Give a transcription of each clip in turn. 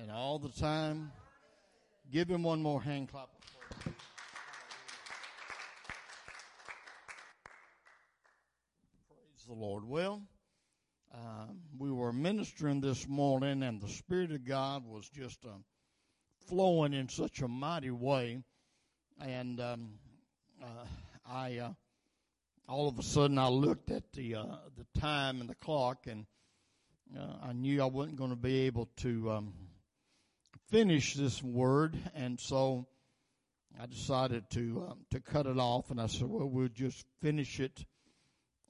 and all the time. Give him one more hand clap. Praise the Lord. Well, um, we were ministering this morning, and the Spirit of God was just uh, flowing in such a mighty way. And um, uh, I, uh, all of a sudden, I looked at the uh, the time and the clock, and uh, I knew I wasn't going to be able to um, finish this word, and so I decided to um, to cut it off. And I said, "Well, we'll just finish it."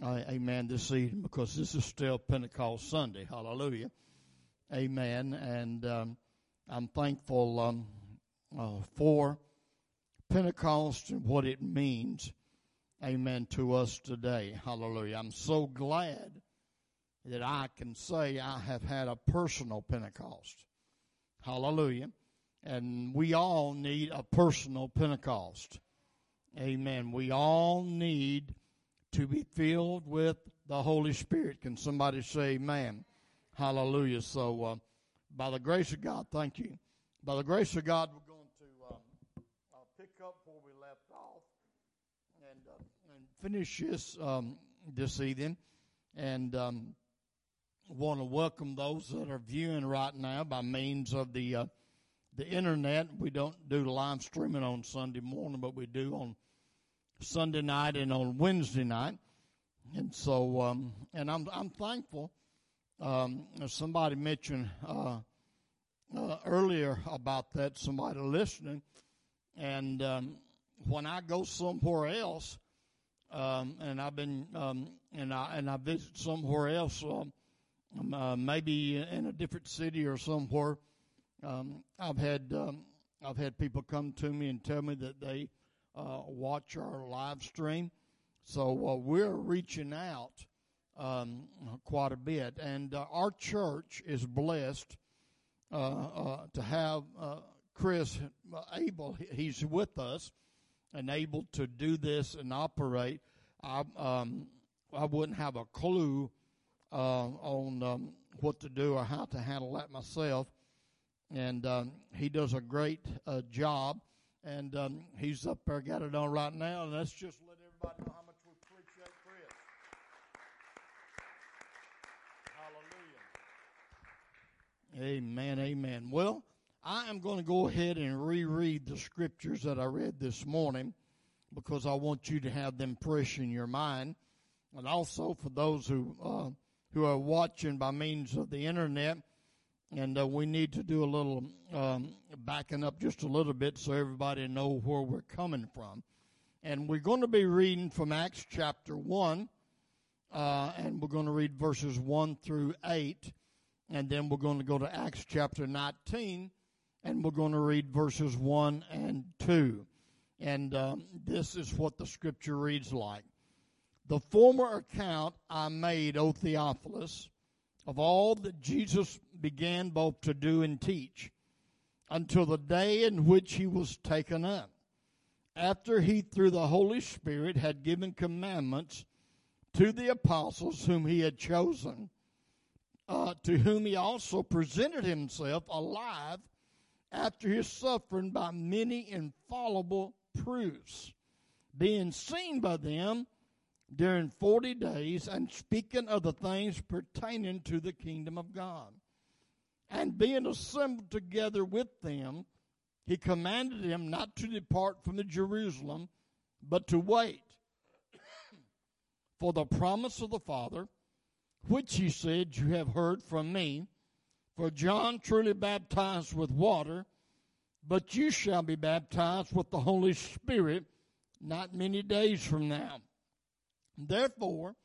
Uh, amen. This evening because this is still Pentecost Sunday. Hallelujah. Amen. And um, I'm thankful um, uh, for Pentecost and what it means. Amen to us today. Hallelujah. I'm so glad that I can say I have had a personal Pentecost. Hallelujah. And we all need a personal Pentecost. Amen. We all need to be filled with the Holy Spirit. Can somebody say amen? Hallelujah. So, uh, by the grace of God, thank you. By the grace of God, we're going to um, uh, pick up where we left off and, uh, and finish this um, this evening. And um, want to welcome those that are viewing right now by means of the uh, the internet. We don't do live streaming on Sunday morning, but we do on Sunday night and on Wednesday night. And so, um, and I'm I'm thankful. Um, somebody mentioned uh, uh, earlier about that. Somebody listening, and um, when I go somewhere else, um, and I've been um, and I and I visit somewhere else, um, uh, maybe in a different city or somewhere. I've had I've had people come to me and tell me that they uh, watch our live stream. So uh, we're reaching out um, quite a bit, and uh, our church is blessed uh, uh, to have Chris able. He's with us and able to do this and operate. I um, I wouldn't have a clue on um, what to do or how to handle that myself, and um, he does a great job and um, he's up there, got it on right now. And let's just let everybody know how much we appreciate Chris. Hallelujah. Amen, amen. Well, I am going to go ahead and reread the scriptures that I read this morning because I want you to have them fresh in your mind. And also for those who, uh, who are watching by means of the internet, and uh, we need to do a little um, backing up just a little bit so everybody know where we're coming from. And we're going to be reading from Acts chapter one, uh, and we're going to read verses one through eight, and then we're going to go to Acts chapter nineteen, and we're going to read verses one and two. And um, this is what the scripture reads like. The former account I made, O Theophilus, of all that Jesus began both to do and teach until the day in which he was taken up. After he, through the Holy Spirit, had given commandments to the apostles whom he had chosen, uh, to whom he also presented himself alive after his suffering by many infallible proofs, being seen by them during 40 days and speaking of the things pertaining to the kingdom of God. And being assembled together with them, he commanded them not to depart from Jerusalem, but to wait for the promise of the Father, which he said, You have heard from me. For John truly baptized with water, but you shall be baptized with the Holy Spirit not many days from now. Therefore,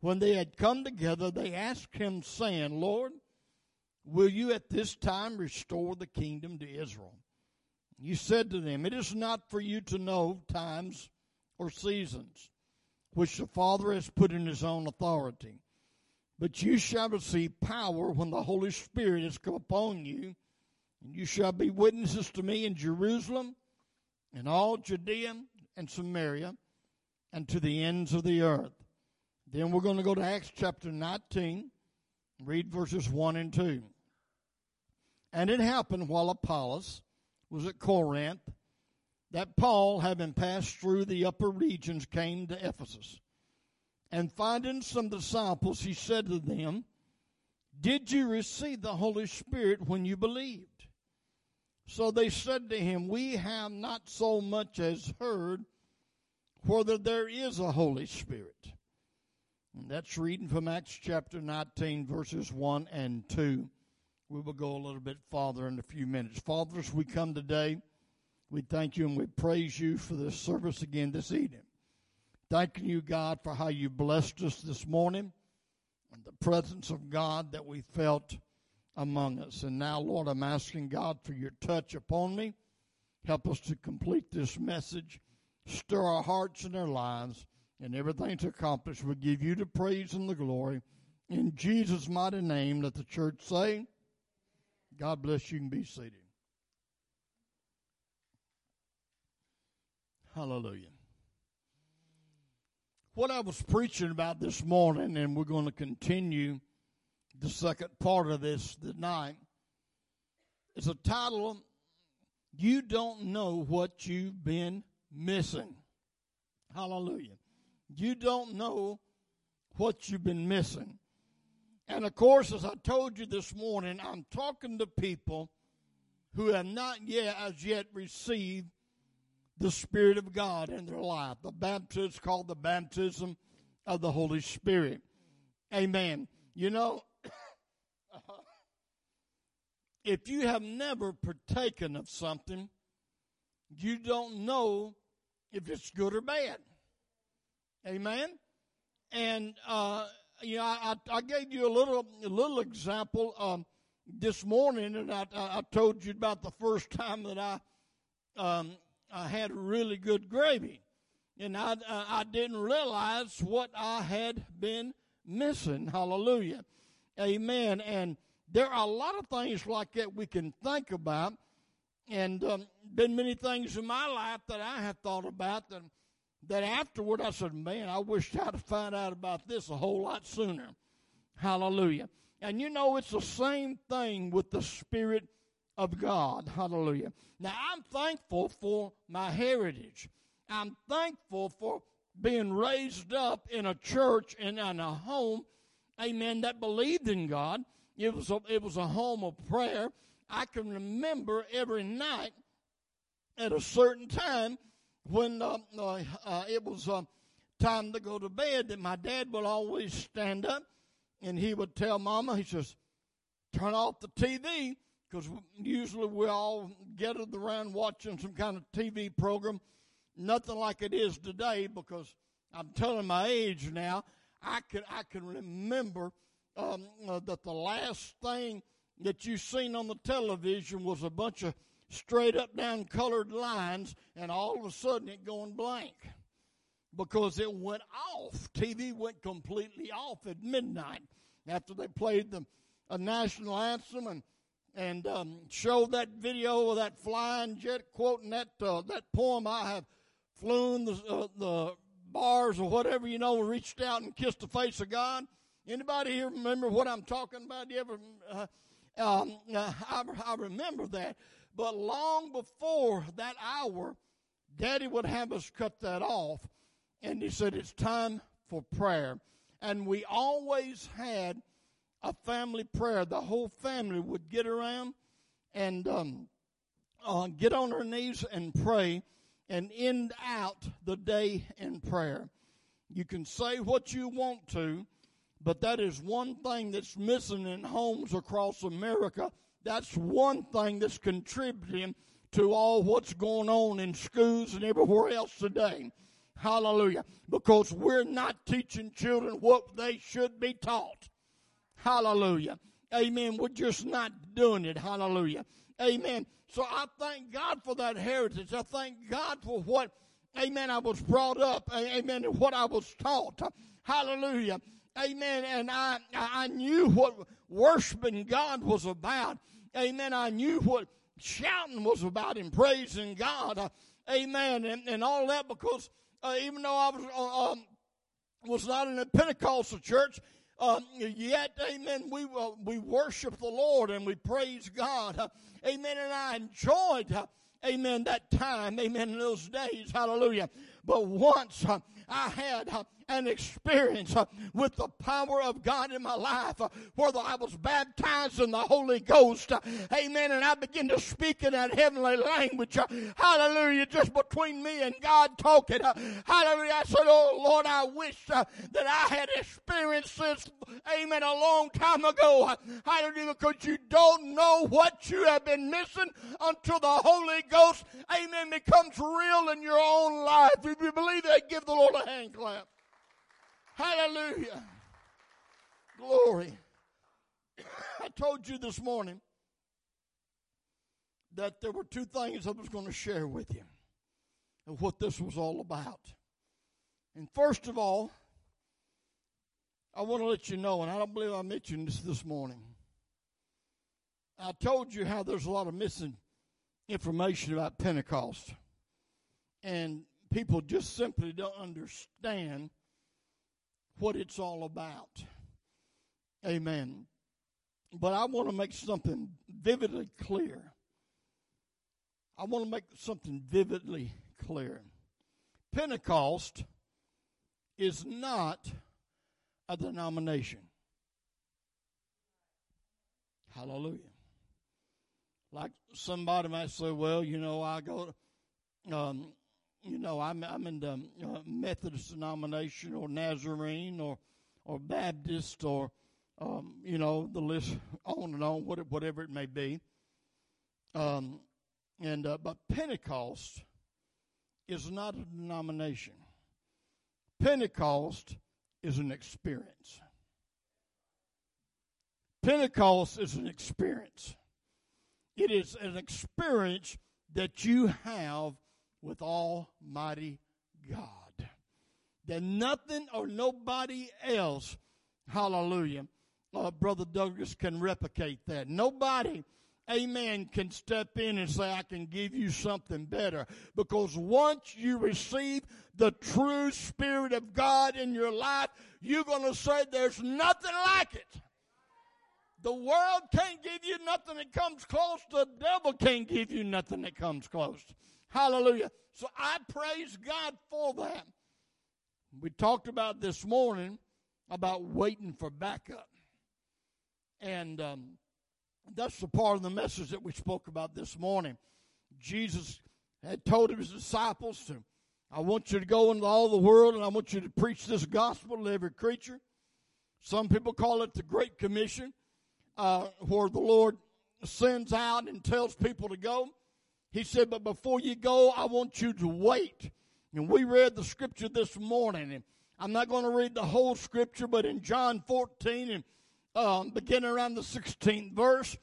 when they had come together, they asked him, saying, Lord, will you at this time restore the kingdom to Israel? You said to them, It is not for you to know times or seasons, which the Father has put in his own authority. But you shall receive power when the Holy Spirit has come upon you, and you shall be witnesses to me in Jerusalem and all Judea and Samaria and to the ends of the earth. Then we're going to go to Acts chapter 19, read verses 1 and 2. And it happened while Apollos was at Corinth that Paul, having passed through the upper regions, came to Ephesus. And finding some disciples, he said to them, Did you receive the Holy Spirit when you believed? So they said to him, We have not so much as heard whether there is a Holy Spirit. And that's reading from Acts chapter 19, verses 1 and 2. We will go a little bit farther in a few minutes. Fathers, we come today, we thank you and we praise you for this service again this evening. Thanking you, God, for how you blessed us this morning and the presence of God that we felt among us. And now, Lord, I'm asking God for your touch upon me. Help us to complete this message, stir our hearts and our lives and everything to accomplish. We give you the praise and the glory. In Jesus' mighty name, let the church say, God bless you and be seated. Hallelujah. What I was preaching about this morning, and we're going to continue the second part of this tonight, is a title You Don't Know What You've Been Missing. Hallelujah you don't know what you've been missing. And of course, as I told you this morning, I'm talking to people who have not yet as yet received the Spirit of God in their life. The baptism is called the baptism of the Holy Spirit. Amen. You know, if you have never partaken of something, you don't know if it's good or bad. Amen. And uh, you know, I, I gave you a little a little example um, this morning, and I, I told you about the first time that I um, I had really good gravy, and I I didn't realize what I had been missing. Hallelujah, Amen. And there are a lot of things like that we can think about, and um, been many things in my life that I have thought about and that afterward I said, Man, I wish I'd found out about this a whole lot sooner. Hallelujah. And you know, it's the same thing with the Spirit of God. Hallelujah. Now, I'm thankful for my heritage. I'm thankful for being raised up in a church and in a home, amen, that believed in God. It was a, it was a home of prayer. I can remember every night at a certain time when uh, uh, uh, it was uh, time to go to bed, that my dad would always stand up and he would tell Mama, he says, turn off the TV, because usually we all gathered around watching some kind of TV program. Nothing like it is today, because I'm telling my age now. I can I can remember um, uh, that the last thing that you seen on the television was a bunch of straight up down colored lines, and all of a sudden it going blank because it went off. TV went completely off at midnight after they played the a national anthem and and um, showed that video of that flying jet quoting that uh, that poem. I have flown the, uh, the bars or whatever you know, reached out and kissed the face of God. Anybody here remember what I'm talking about? You ever? Uh, um, I, I remember that. But long before that hour, Daddy would have us cut that off. And he said, It's time for prayer. And we always had a family prayer. The whole family would get around and um, uh, get on their knees and pray and end out the day in prayer. You can say what you want to, but that is one thing that's missing in homes across America that's one thing that's contributing to all what's going on in schools and everywhere else today. Hallelujah. Because we're not teaching children what they should be taught. Hallelujah. Amen. We're just not doing it. Hallelujah. Amen. So I thank God for that heritage. I thank God for what, amen, I was brought up. Amen. What I was taught. Hallelujah. Amen. And I, I knew what worshiping God was about. Amen. I knew what shouting was about and praising God. Uh, amen. And, and all that because uh, even though I was, uh, um, was not in a Pentecostal church, um, yet, amen, we, uh, we worship the Lord and we praise God. Uh, amen. And I enjoyed, uh, amen, that time, amen, in those days. Hallelujah. But once uh, I had uh, an experience uh, with the power of God in my life, uh, where I was baptized in the Holy Ghost. Uh, amen. And I began to speak in that heavenly language. Hallelujah. Just between me and God talking. Hallelujah. I said, Oh Lord, I wish that I had experienced this, amen, a long time ago. hallelujah. Because you don't know what you have been missing until the Holy Ghost, amen, becomes real in your own life. If you believe that, give the Lord a hand clap. Hallelujah. Glory. I told you this morning that there were two things I was going to share with you of what this was all about. And first of all, I want to let you know, and I don't believe I mentioned this this morning. I told you how there's a lot of missing information about Pentecost. And people just simply don't understand what it's all about. Amen. But I want to make something vividly clear. I want to make something vividly clear. Pentecost is not a denomination. Hallelujah. Like somebody might say, well, you know, I go, um, you know, I'm I'm in the uh, Methodist denomination or Nazarene or or Baptist or um, you know the list on and on, whatever it may be. Um, and uh, but Pentecost is not a denomination. Pentecost is an experience. Pentecost is an experience. It is an experience that you have with Almighty God. That nothing or nobody else, hallelujah, uh, Brother Douglas can replicate that. Nobody, amen, can step in and say, I can give you something better. Because once you receive the true Spirit of God in your life, you're going to say, There's nothing like it. The world can't give you nothing that comes close. The devil can't give you nothing that comes close. Hallelujah. So I praise God for that. We talked about this morning about waiting for backup. And um, that's the part of the message that we spoke about this morning. Jesus had told his disciples to, I want you to go into all the world and I want you to preach this gospel to every creature. Some people call it the Great Commission, uh, where the Lord sends out and tells people to go. He said, but before you go, I want you to wait. And we read the scripture this morning, and I'm not going to read the whole scripture, but in John 14 and um, beginning around the 16th verse,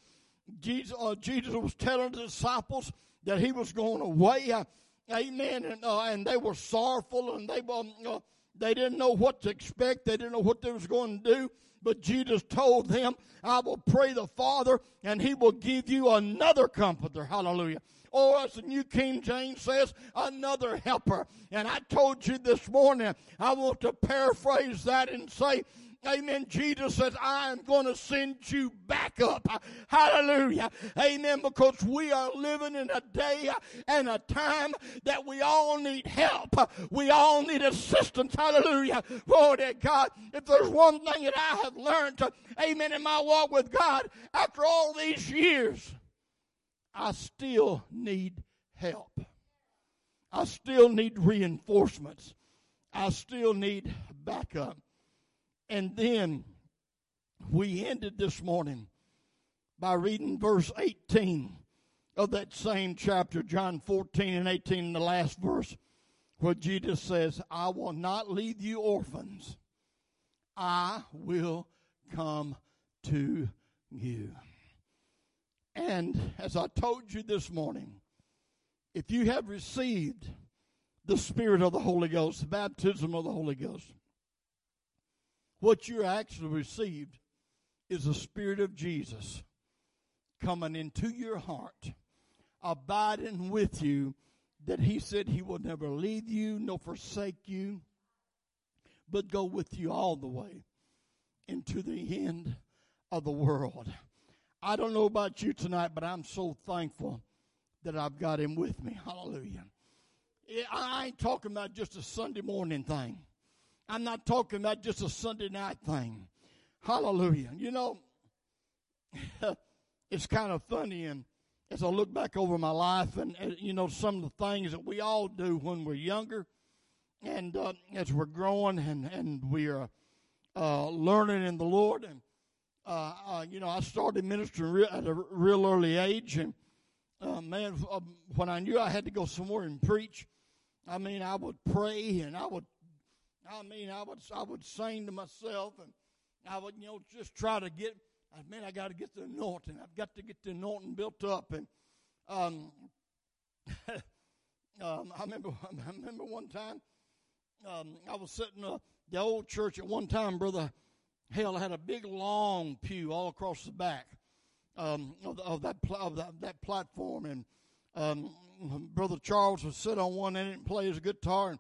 Jesus, uh, Jesus was telling the disciples that he was going away. Uh, amen. And, uh, and they were sorrowful, and they um, uh, they didn't know what to expect. They didn't know what they was going to do. But Jesus told them, I will pray the Father, and he will give you another comforter. Hallelujah or as the New King James says, another helper. And I told you this morning, I want to paraphrase that and say, Amen. Jesus says, I am going to send you back up. Hallelujah. Amen. Because we are living in a day and a time that we all need help. We all need assistance. Hallelujah. Glory to God. If there's one thing that I have learned, amen, in my walk with God after all these years, I still need help. I still need reinforcements. I still need backup. And then we ended this morning by reading verse 18 of that same chapter, John 14 and 18, in the last verse, where Jesus says, I will not leave you orphans. I will come to you. And as I told you this morning, if you have received the Spirit of the Holy Ghost, the baptism of the Holy Ghost, what you actually received is the Spirit of Jesus coming into your heart, abiding with you, that He said He will never leave you nor forsake you, but go with you all the way. into the end of the world. I don't know about you tonight, but I'm so thankful that I've got him with me. Hallelujah. I ain't talking about just a Sunday morning thing. I'm not talking about just a Sunday night thing. Hallelujah. You know, it's kind of funny and as I look back over my life and, you know some of the things that we all do when we're younger and uh, as we're growing and, and we are uh, learning in the Lord and uh, uh you know I started ministering at a real early age and uh, man uh, when I knew I had to go somewhere and preach I mean I would pray and I would I mean I would I would sing to myself and I would you know just try to get man, I got to get the anointing. I've got to get the anointing built up. And um, um, I remember, I remember one time um, I was sitting uh, the old church at one time, brother. Hell I had a big long pew all across the back um, of, of, that pl- of that, that platform, and um, brother Charles would sit on one end and play his guitar. And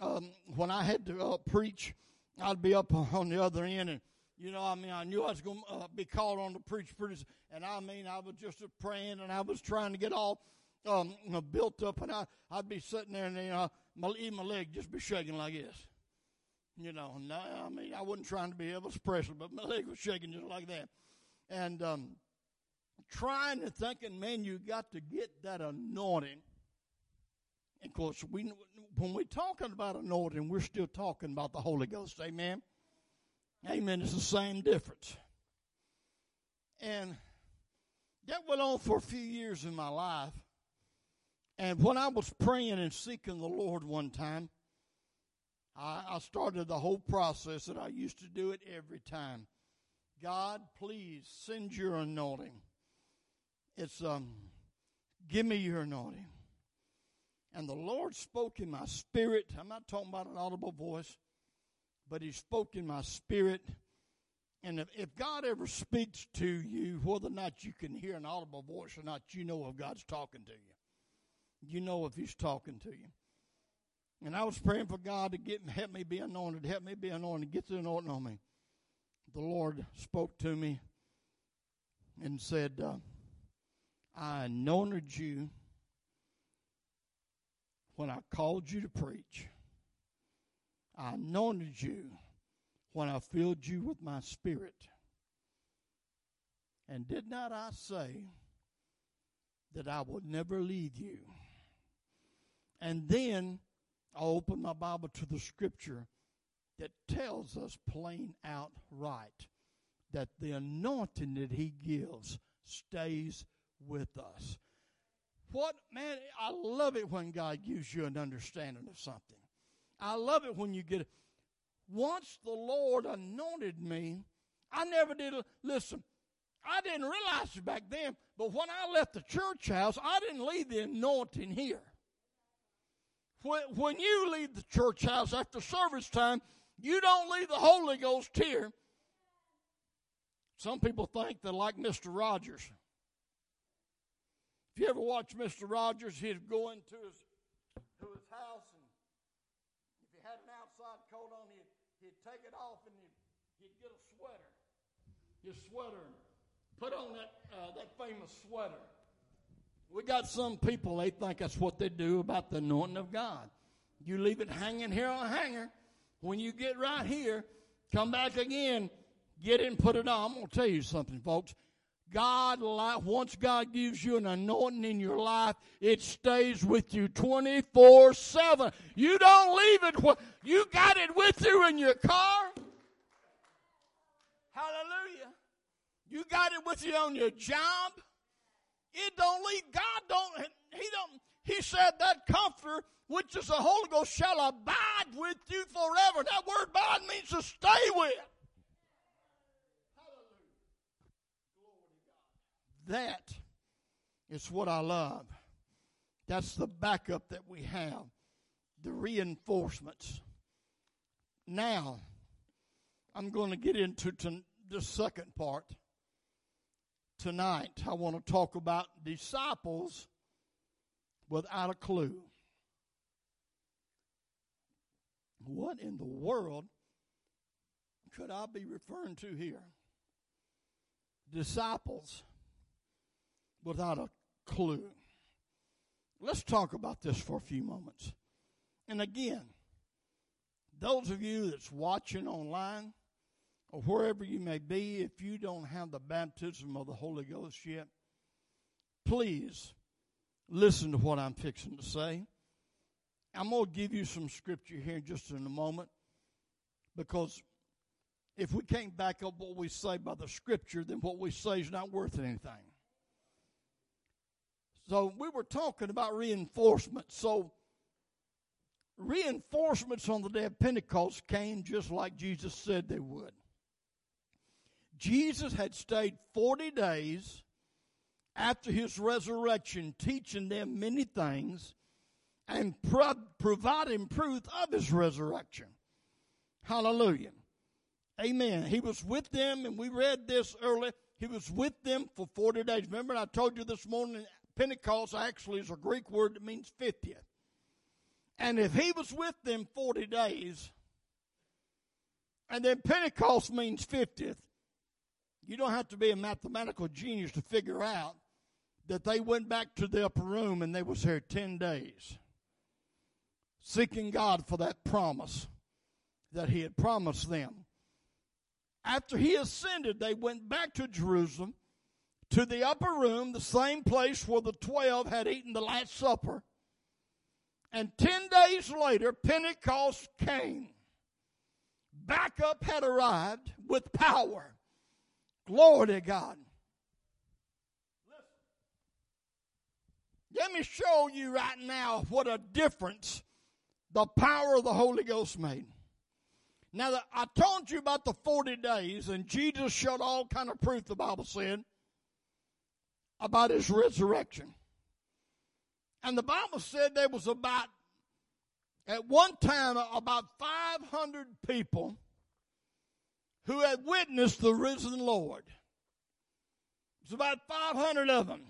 um, when I had to uh, preach, I'd be up on the other end and you know, I mean, I knew I was going to uh, be called on to preach pretty, and I mean, I was just praying and I was trying to get all um, built up, and I, I'd be sitting there and you know, my, even my leg just be shaking like this. You know, I, mean, I wasn't trying to be Elvis Presley, but my leg was shaking just like that. And um, trying to thinking, man, you got to get that anointing. And of course, we when we're talking about anointing, we're still talking about the Holy Ghost. Amen. Amen. It's the same difference. And that went on for a few years in my life. And when I was praying and seeking the Lord one time, I, I started the whole process and I used to do it every time. God, please send your anointing. It's um, give me your anointing. And the Lord spoke in my spirit. I'm not talking about an audible voice but he spoke in my spirit. And if, if God ever speaks to you, whether or not you can hear an audible voice or not, you know if God's talking to you. You know if he's talking to you. And I was praying for God to get help me be anointed, help me be anointed, get the anointing on me. The Lord spoke to me and said, uh, I anointed you when I called you to preach. I anointed you when I filled you with my spirit. And did not I say that I would never leave you? And then I opened my Bible to the scripture that tells us plain out right that the anointing that he gives stays with us. What, man, I love it when God gives you an understanding of something. I love it when you get it. Once the Lord anointed me, I never did. Listen, I didn't realize it back then, but when I left the church house, I didn't leave the anointing here. When, you leave the church house after service time, you don't leave the Holy Ghost here. Some people think they're like Mr. Rogers. If you ever watch Mr. Rogers, he'd go into his, to his house and if he had an outside coat on, he'd, he'd take it off and he'd, he'd get a sweater, his sweater, and put on that, uh, that famous sweater. We got some people, they think that's what they do about the anointing of God. You leave it hanging here on a hanger. When you get right here, come back again, get it and put it on. I'm going to tell you something, folks. God, once God gives you an anointing in your life, it stays with you 24 7. You don't leave it. You got it with you in your car. Hallelujah. You got it with you on your job. It don't leave. God don't, He don't, He said that comforter, which is the Holy Ghost, shall abide with you forever. That word abide means to stay with. That is what I love. That's the backup that we have, the reinforcements. Now, I'm going to get into the second part. Tonight, I want to talk about disciples without a clue. What in the world could I be referring to here? Disciples without a clue. Let's talk about this for a few moments. And again, those of you that's watching online or wherever you may be, if you don't have the baptism of the Holy Ghost yet, please listen to what I'm fixing to say. I'm going to give you some scripture here just in a moment because if we can't back up what we say by the scripture, then what we say is not worth anything. So we were talking about reinforcement. So reinforcements on the day of Pentecost came just like Jesus said they would. Jesus had stayed 40 days after his resurrection, teaching them many things and pro- providing proof of his resurrection. Hallelujah. Amen. He was with them, and we read this earlier. He was with them for 40 days. Remember, I told you this morning, Pentecost actually is a Greek word that means 50th. And if he was with them 40 days, and then Pentecost means 50th, you don't have to be a mathematical genius to figure out that they went back to the upper room and they was there 10 days seeking God for that promise that he had promised them. After he ascended, they went back to Jerusalem to the upper room, the same place where the 12 had eaten the Last Supper. And 10 days later, Pentecost came. Backup had arrived with power. Glory to God. Let me show you right now what a difference the power of the Holy Ghost made. Now, I told you about the 40 days, and Jesus showed all kind of proof, the Bible said, about his resurrection. And the Bible said there was about, at one time, about 500 people who had witnessed the risen Lord. It was about 500 of them.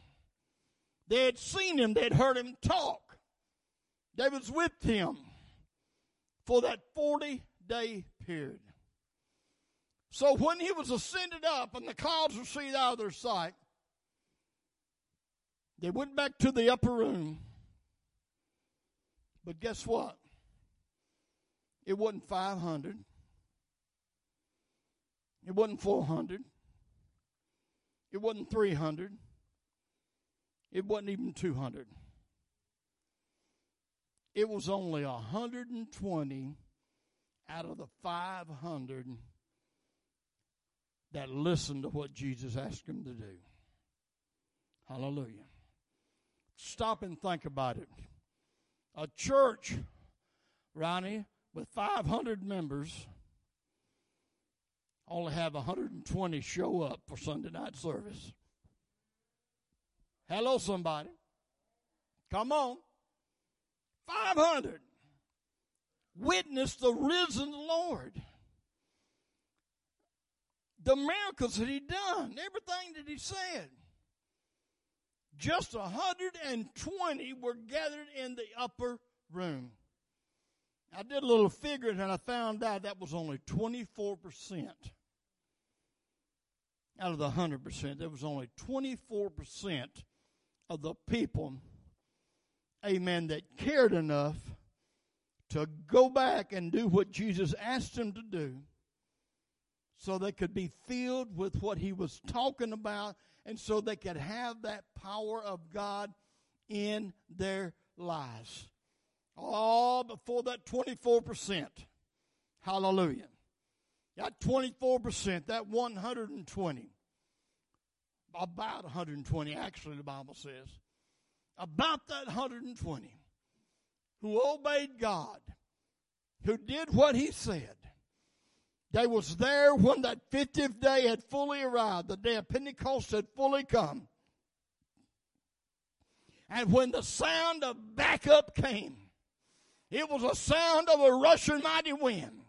They had seen him, they'd heard him talk. They was with him for that 40 day period. So when he was ascended up and the clouds were seen out of their sight, they went back to the upper room. But guess what? It wasn't 500. It wasn't 400. It wasn't 300. It wasn't even 200. It was only 120 out of the 500 that listened to what Jesus asked them to do. Hallelujah. Stop and think about it. A church, Ronnie, with 500 members, only have 120 show up for Sunday night service. Hello, somebody. Come on. 500 witnessed the risen Lord. The miracles that he done, everything that he said. Just 120 were gathered in the upper room. I did a little figuring and I found out that was only 24% out of the 100%. There was only 24% of the people, amen, that cared enough to go back and do what Jesus asked them to do so they could be filled with what he was talking about and so they could have that power of God in their lives. All before that 24%. Hallelujah. That 24%, that 120 about 120, actually, the Bible says. About that 120 who obeyed God, who did what He said. They was there when that 50th day had fully arrived, the day of Pentecost had fully come. And when the sound of backup came, it was a sound of a rushing mighty wind.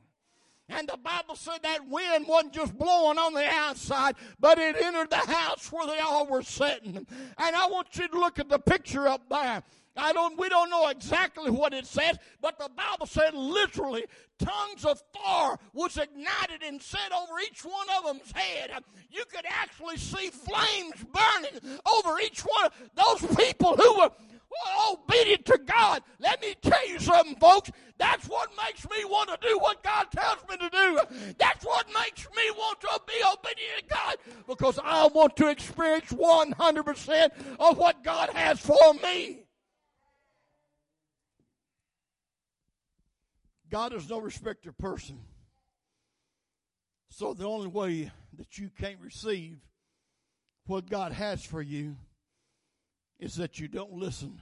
And the Bible said that wind wasn't just blowing on the outside, but it entered the house where they all were sitting. And I want you to look at the picture up there. I don't, we don't know exactly what it says, but the Bible said literally tongues of fire was ignited and set over each one of them's head. You could actually see flames burning over each one of those people who were Oh, obedient to God. Let me tell you something, folks. That's what makes me want to do what God tells me to do. That's what makes me want to be obedient to God because I want to experience 100% of what God has for me. God is no respecter of person. So the only way that you can't receive what God has for you is that you don't listen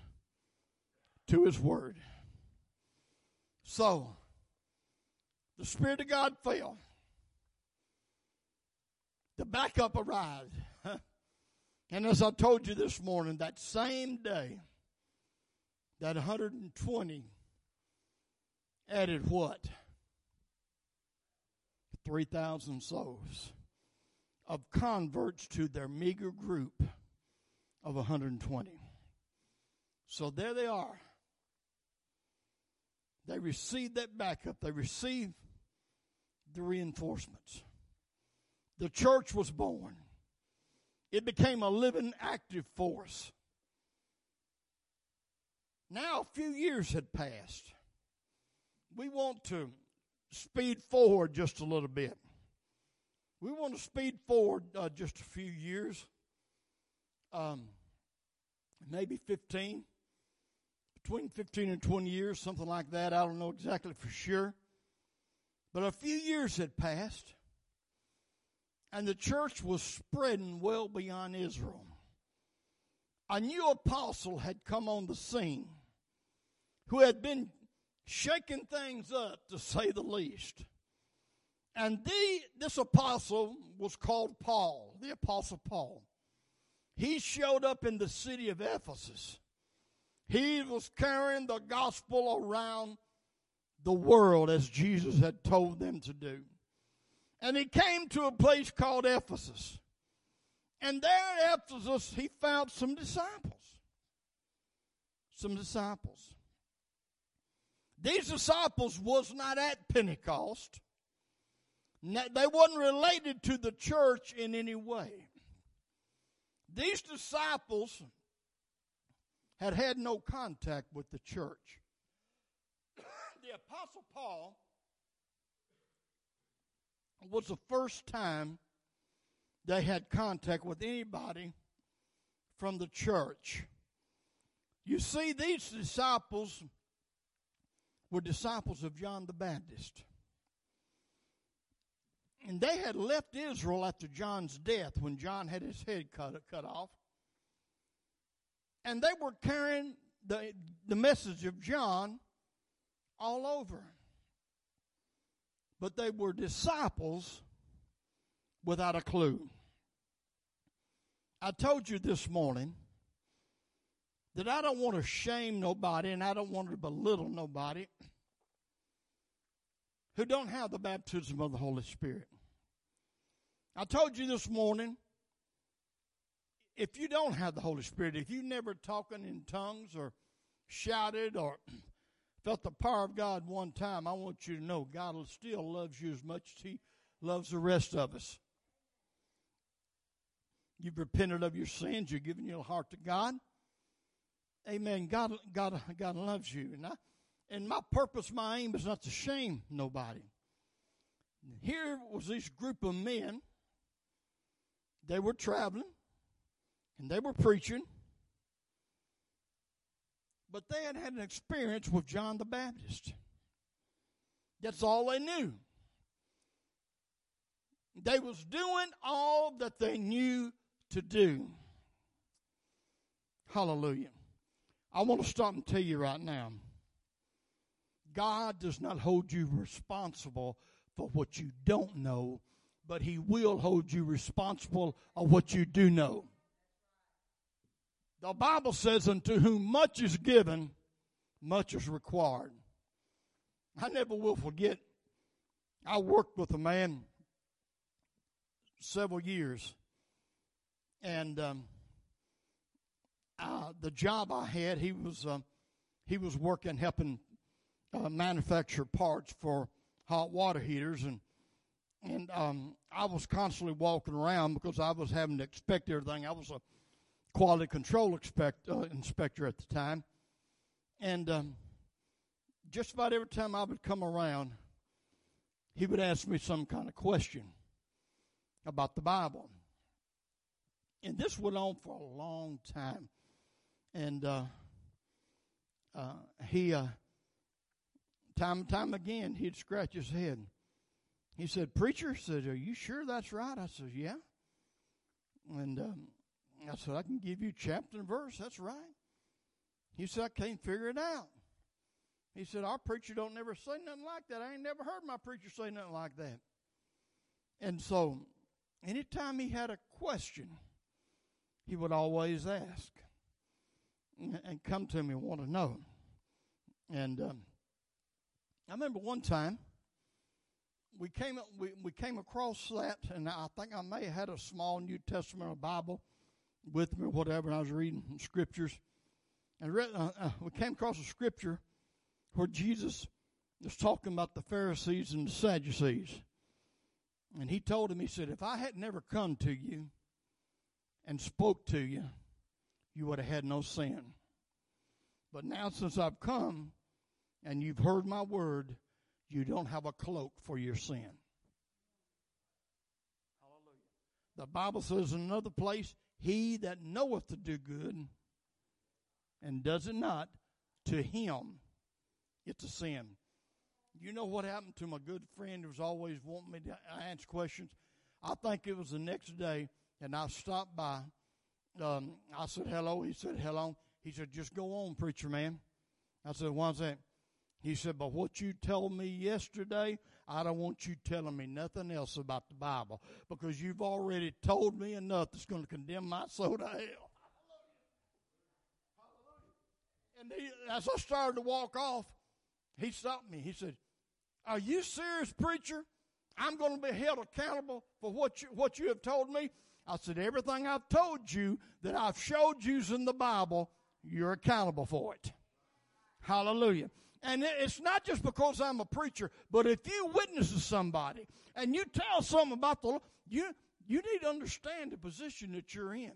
to His Word. So, the Spirit of God fell. The backup arrived. And as I told you this morning, that same day, that 120 added what? 3,000 souls of converts to their meager group of 120. So there they are. They received that backup. They received the reinforcements. The church was born. It became a living, active force. Now, a few years had passed. We want to speed forward just a little bit. We want to speed forward uh, just a few years, um, maybe 15 between 15 and 20 years, something like that. I don't know exactly for sure. But a few years had passed, and the church was spreading well beyond Israel. A new apostle had come on the scene who had been shaking things up, to say the least. And the, this apostle was called Paul, the apostle Paul. He showed up in the city of Ephesus he was carrying the gospel around the world as Jesus had told them to do. And he came to a place called Ephesus. And there at Ephesus, he found some disciples. Some disciples. These disciples was not at Pentecost. They wasn't related to the church in any way. These disciples had had no contact with the church. the Apostle Paul was the first time they had contact with anybody from the church. You see, these disciples were disciples of John the Baptist. And they had left Israel after John's death when John had his head cut, cut off and they were carrying the, the message of John all over. But they were disciples without a clue. I told you this morning that I don't want to shame nobody and I don't want to belittle nobody who don't have the baptism of the Holy Spirit. I told you this morning if you don't have the Holy Spirit, if you never talking in tongues or shouted or felt the power of God one time, I want you to know God still loves you as much as He loves the rest of us. You've repented of your sins. You're giving your heart to God. Amen. God, God, God loves you, and I, and my purpose, my aim is not to shame nobody. Here was this group of men. They were traveling and they were preaching, but they had had an experience with John the Baptist. That's all they knew. They was doing all that they knew to do. Hallelujah. I want to stop and tell you right now. God does not hold you responsible for what you don't know, but He will hold you responsible of what you do know. The Bible says, Unto whom much is given, much is required. I never will forget, I worked with a man several years, and um, the job I had, he was uh, he was working helping uh, manufacture parts for hot water heaters, and and um, I was constantly walking around because I was having to inspect everything. I was a quality control expect, uh, inspector at the time, and um, just about every time I would come around, he would ask me some kind of question about the Bible. And this went on for a long time. And uh, uh, he, uh, time and time again, he'd scratch his head. He said, Preacher, said, Are you sure that's right? I said, Yeah. And um, I said, I can give you chapter and verse. That's right. He said, I can't figure it out. He said, Our preacher don't never say nothing like that. I ain't never heard my preacher say nothing like that. And so, anytime he had a question, he would always ask and come to me and want to know. And um, I remember one time we came we, we came across that, and I think I may have had a small New Testament Bible with me or whatever, and I was reading scriptures, and read, uh, uh, we came across a scripture where Jesus was talking about the Pharisees and the Sadducees, and he told him, he said, if I had never come to you and spoke to you, you would have had no sin. But now, since I've come and you've heard my word, you don't have a cloak for your sin. Hallelujah. The Bible says in another place, He that knoweth to do good and does it not, to him it's a sin. You know what happened to my good friend who was always wanting me to answer questions? I think it was the next day, and I stopped by. Um, I said, hello. He said, hello. He said, just go on, preacher man. I said, why's that? He said, but what you told me yesterday, I don't want you telling me nothing else about the Bible because you've already told me enough that's going to condemn my soul to hell. And he, as I started to walk off, he stopped me. He said, Are you serious, preacher? I'm going to be held accountable for what you, what you have told me? I said, Everything I've told you that I've showed you in the Bible, you're accountable for it. Hallelujah. And it's not just because I'm a preacher, but if you witness to somebody and you tell something about the Lord, you, you need to understand the position that you're in.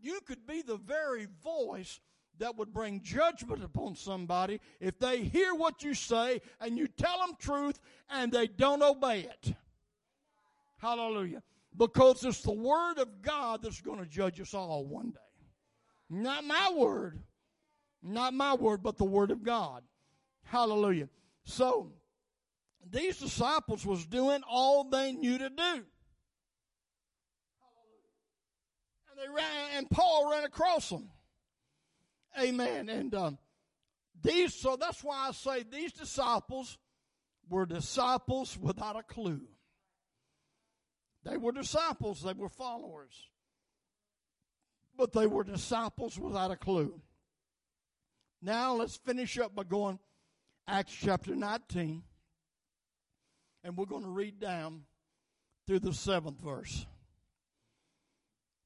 You could be the very voice that would bring judgment upon somebody if they hear what you say and you tell them truth and they don't obey it. Hallelujah. Because it's the Word of God that's going to judge us all one day. Not my word. Not my word, but the Word of God. Hallelujah. So, these disciples was doing all they knew to do. And they ran, and Paul ran across them. Amen. And um, these, so that's why I say these disciples were disciples without a clue. They were disciples, they were followers. But they were disciples without a clue. Now let's finish up by going Acts chapter 19. And we're going to read down through the seventh verse.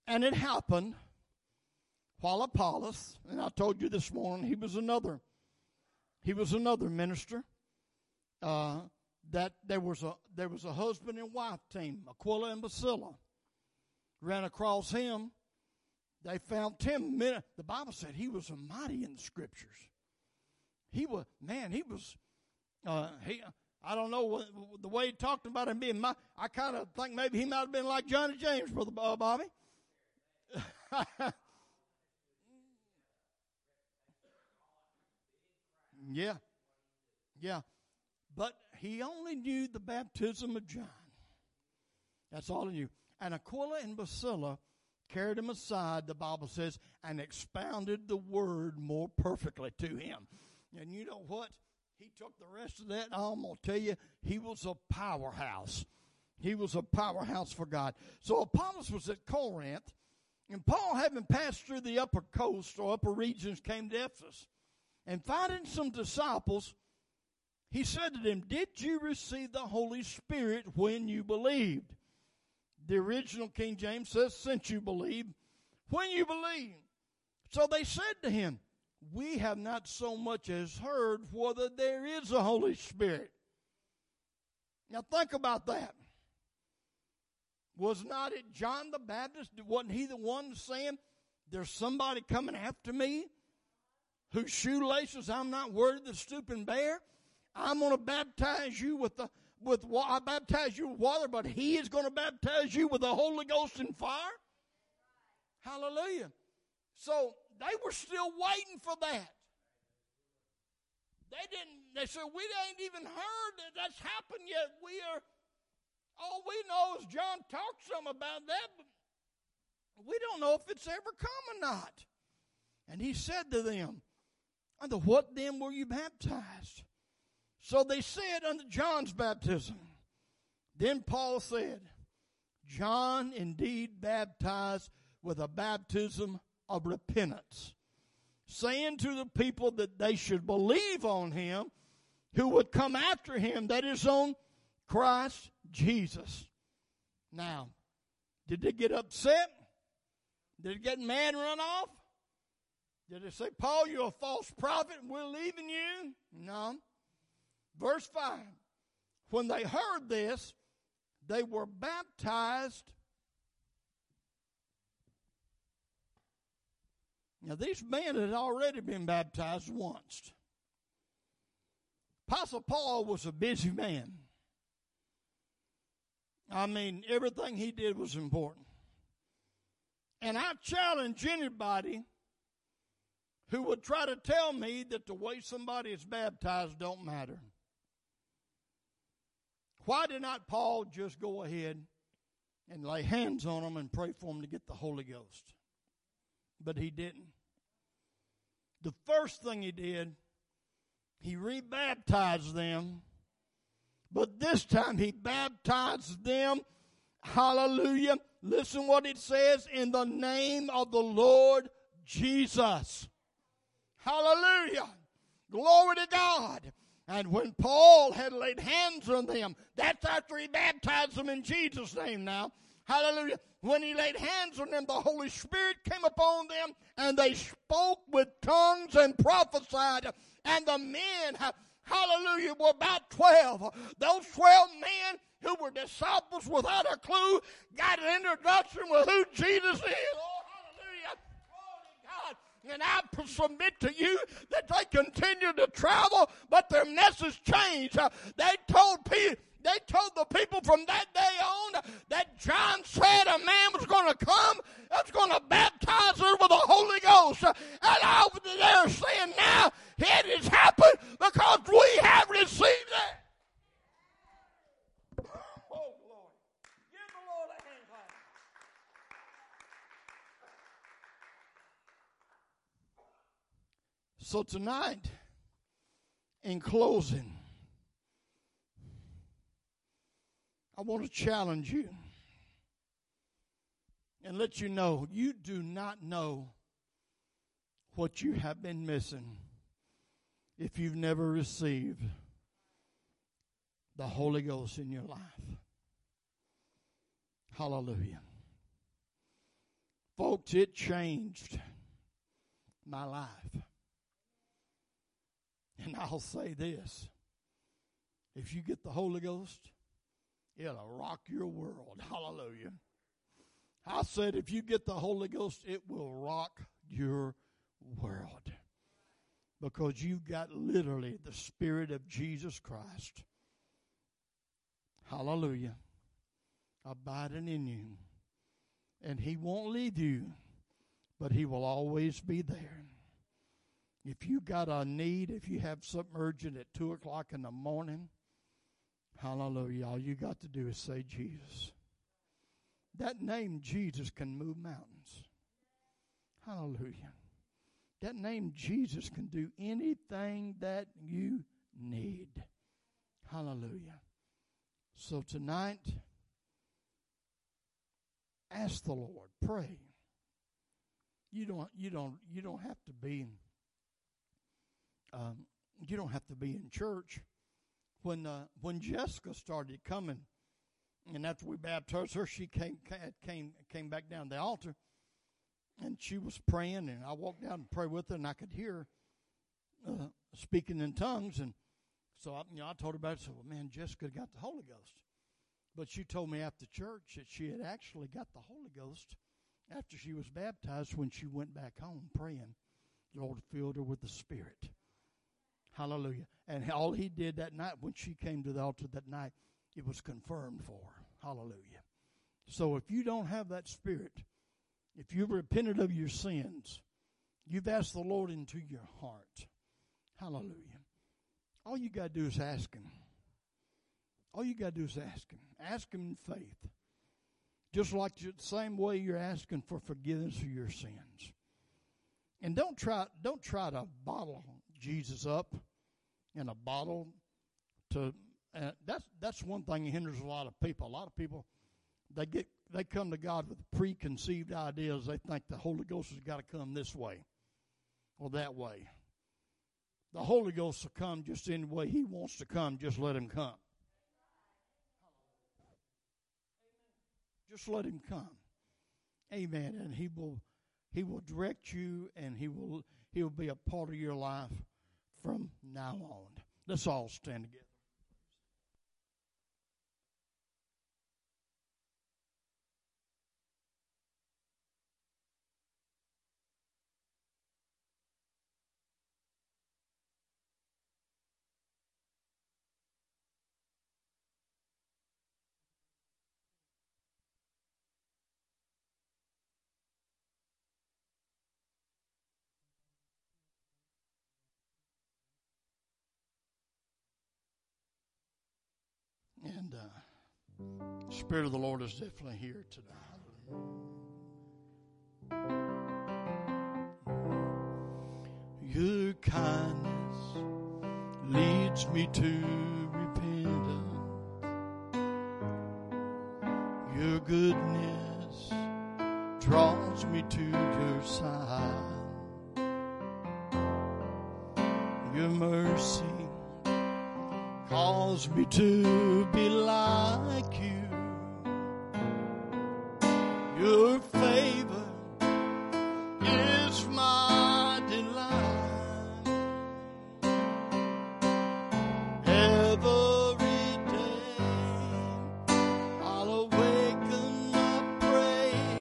And it happened while Apollos, and I told you this morning, he was another, he was another minister. Uh, that there was a there was a husband and wife team, Aquila and Priscilla, ran across him. They found Tim. The Bible said he was a mighty in the scriptures. He was man. He was. Uh, he. I don't know the way he talked about him being. My, I kind of think maybe he might have been like Johnny James, brother Bobby. Yeah. Yeah. But he only knew the baptism of John. That's all he knew. And Aquila and Priscilla carried him aside, the Bible says, and expounded the word more perfectly to him. And you know what? He took the rest of that. I'm going to tell you, he was a powerhouse. He was a powerhouse for God. So Apollos was at Corinth, and Paul, having passed through the upper coast or upper regions, came to Ephesus. And finding some disciples, he said to them, Did you receive the Holy Spirit when you believed? The original King James says, Since you believe. When you believe. So they said to him, We have not so much as heard whether there is a Holy Spirit. Now think about that. Was not it John the Baptist? Wasn't he the one saying, There's somebody coming after me whose shoelaces I'm not worthy to stoop and bear? I'm going to baptize you with the with I baptize you with water, but he is going to baptize you with the Holy Ghost and fire. Hallelujah. So they were still waiting for that. They didn't, they said, we ain't even heard that that's happened yet. We are, all we know is John talked some about that, but we don't know if it's ever come or not. And he said to them, Unto what then were you baptized? So they said unto John's baptism. Then Paul said, John indeed baptized with a baptism of repentance, saying to the people that they should believe on him who would come after him, that is on Christ Jesus. Now, did they get upset? Did they get mad and run off? Did they say, Paul, you're a false prophet we're leaving you? No. Verse 5 When they heard this, they were baptized. Now, these men had already been baptized once. Apostle Paul was a busy man. I mean, everything he did was important. And I challenge anybody who would try to tell me that the way somebody is baptized don't matter. Why did not Paul just go ahead and lay hands on them and pray for them to get the Holy Ghost? But he didn't. The first thing he did, he rebaptized them. But this time he baptized them. Hallelujah. Listen what it says in the name of the Lord Jesus. Hallelujah. Glory to God. And when Paul had laid hands on them, that's after he baptized them in Jesus' name now. Hallelujah. When he laid hands on them, the Holy Spirit came upon them and they spoke with tongues and prophesied. And the men, hallelujah, were about 12. Those 12 men who were disciples without a clue got an introduction with who Jesus is. Oh. And I submit to you that they continue to travel, but their message changed. They told people, they told the people from that day on that John said a man was going to come that's going to baptize her with the Holy Ghost. And over there saying now it has happened because we have received it. Oh glory. Give the Lord a hand. So tonight, in closing, I want to challenge you and let you know you do not know what you have been missing if you've never received the Holy Ghost in your life. Hallelujah. Folks, it changed my life. And I'll say this if you get the Holy Ghost, it'll rock your world. Hallelujah. I said, if you get the Holy Ghost, it will rock your world. Because you've got literally the Spirit of Jesus Christ. Hallelujah. Abiding in you. And He won't leave you, but He will always be there. If you got a need, if you have something urgent at 2 o'clock in the morning, hallelujah, all you got to do is say Jesus. That name Jesus can move mountains. Hallelujah. That name Jesus can do anything that you need. Hallelujah. So tonight, ask the Lord, pray. You don't you don't you don't have to be um, you don't have to be in church. When uh, when Jessica started coming, and after we baptized her, she came came came back down the altar. and she was praying, and I walked down and prayed with her, and I could hear uh, speaking in tongues, and so I, you know, I told her about it. Said, "Well, man, Jessica got the Holy Ghost," but she told me after church that she had actually got the Holy Ghost after she was baptized when she went back home praying. The Lord filled her with the Spirit. Hallelujah. And all he did that night when she came to the altar that night, it was confirmed for her. Hallelujah. So if you don't have that Spirit, if you've repented of your sins, you've asked the Lord into your heart. Hallelujah. All you got to do is ask Him. All you got to do is ask Him. Ask Him in faith. Just like the same way you're asking for forgiveness of your sins. And don't try don't try to bottle Jesus up in a bottle to uh, that's that's one thing that hinders a lot of people. A lot of people they get they come to God with preconceived ideas. They think the Holy Ghost has got to come this way or that way. The Holy Ghost will come just any way He wants to come. Just let Him come. Just let Him come. Amen. And He will He will direct you, and He will He will be a part of your life from now on. Let's all stand together. And uh, Spirit of the Lord is definitely here today. Your kindness leads me to repentance. Your goodness draws me to your side. Your mercy calls me to be like you. Your favor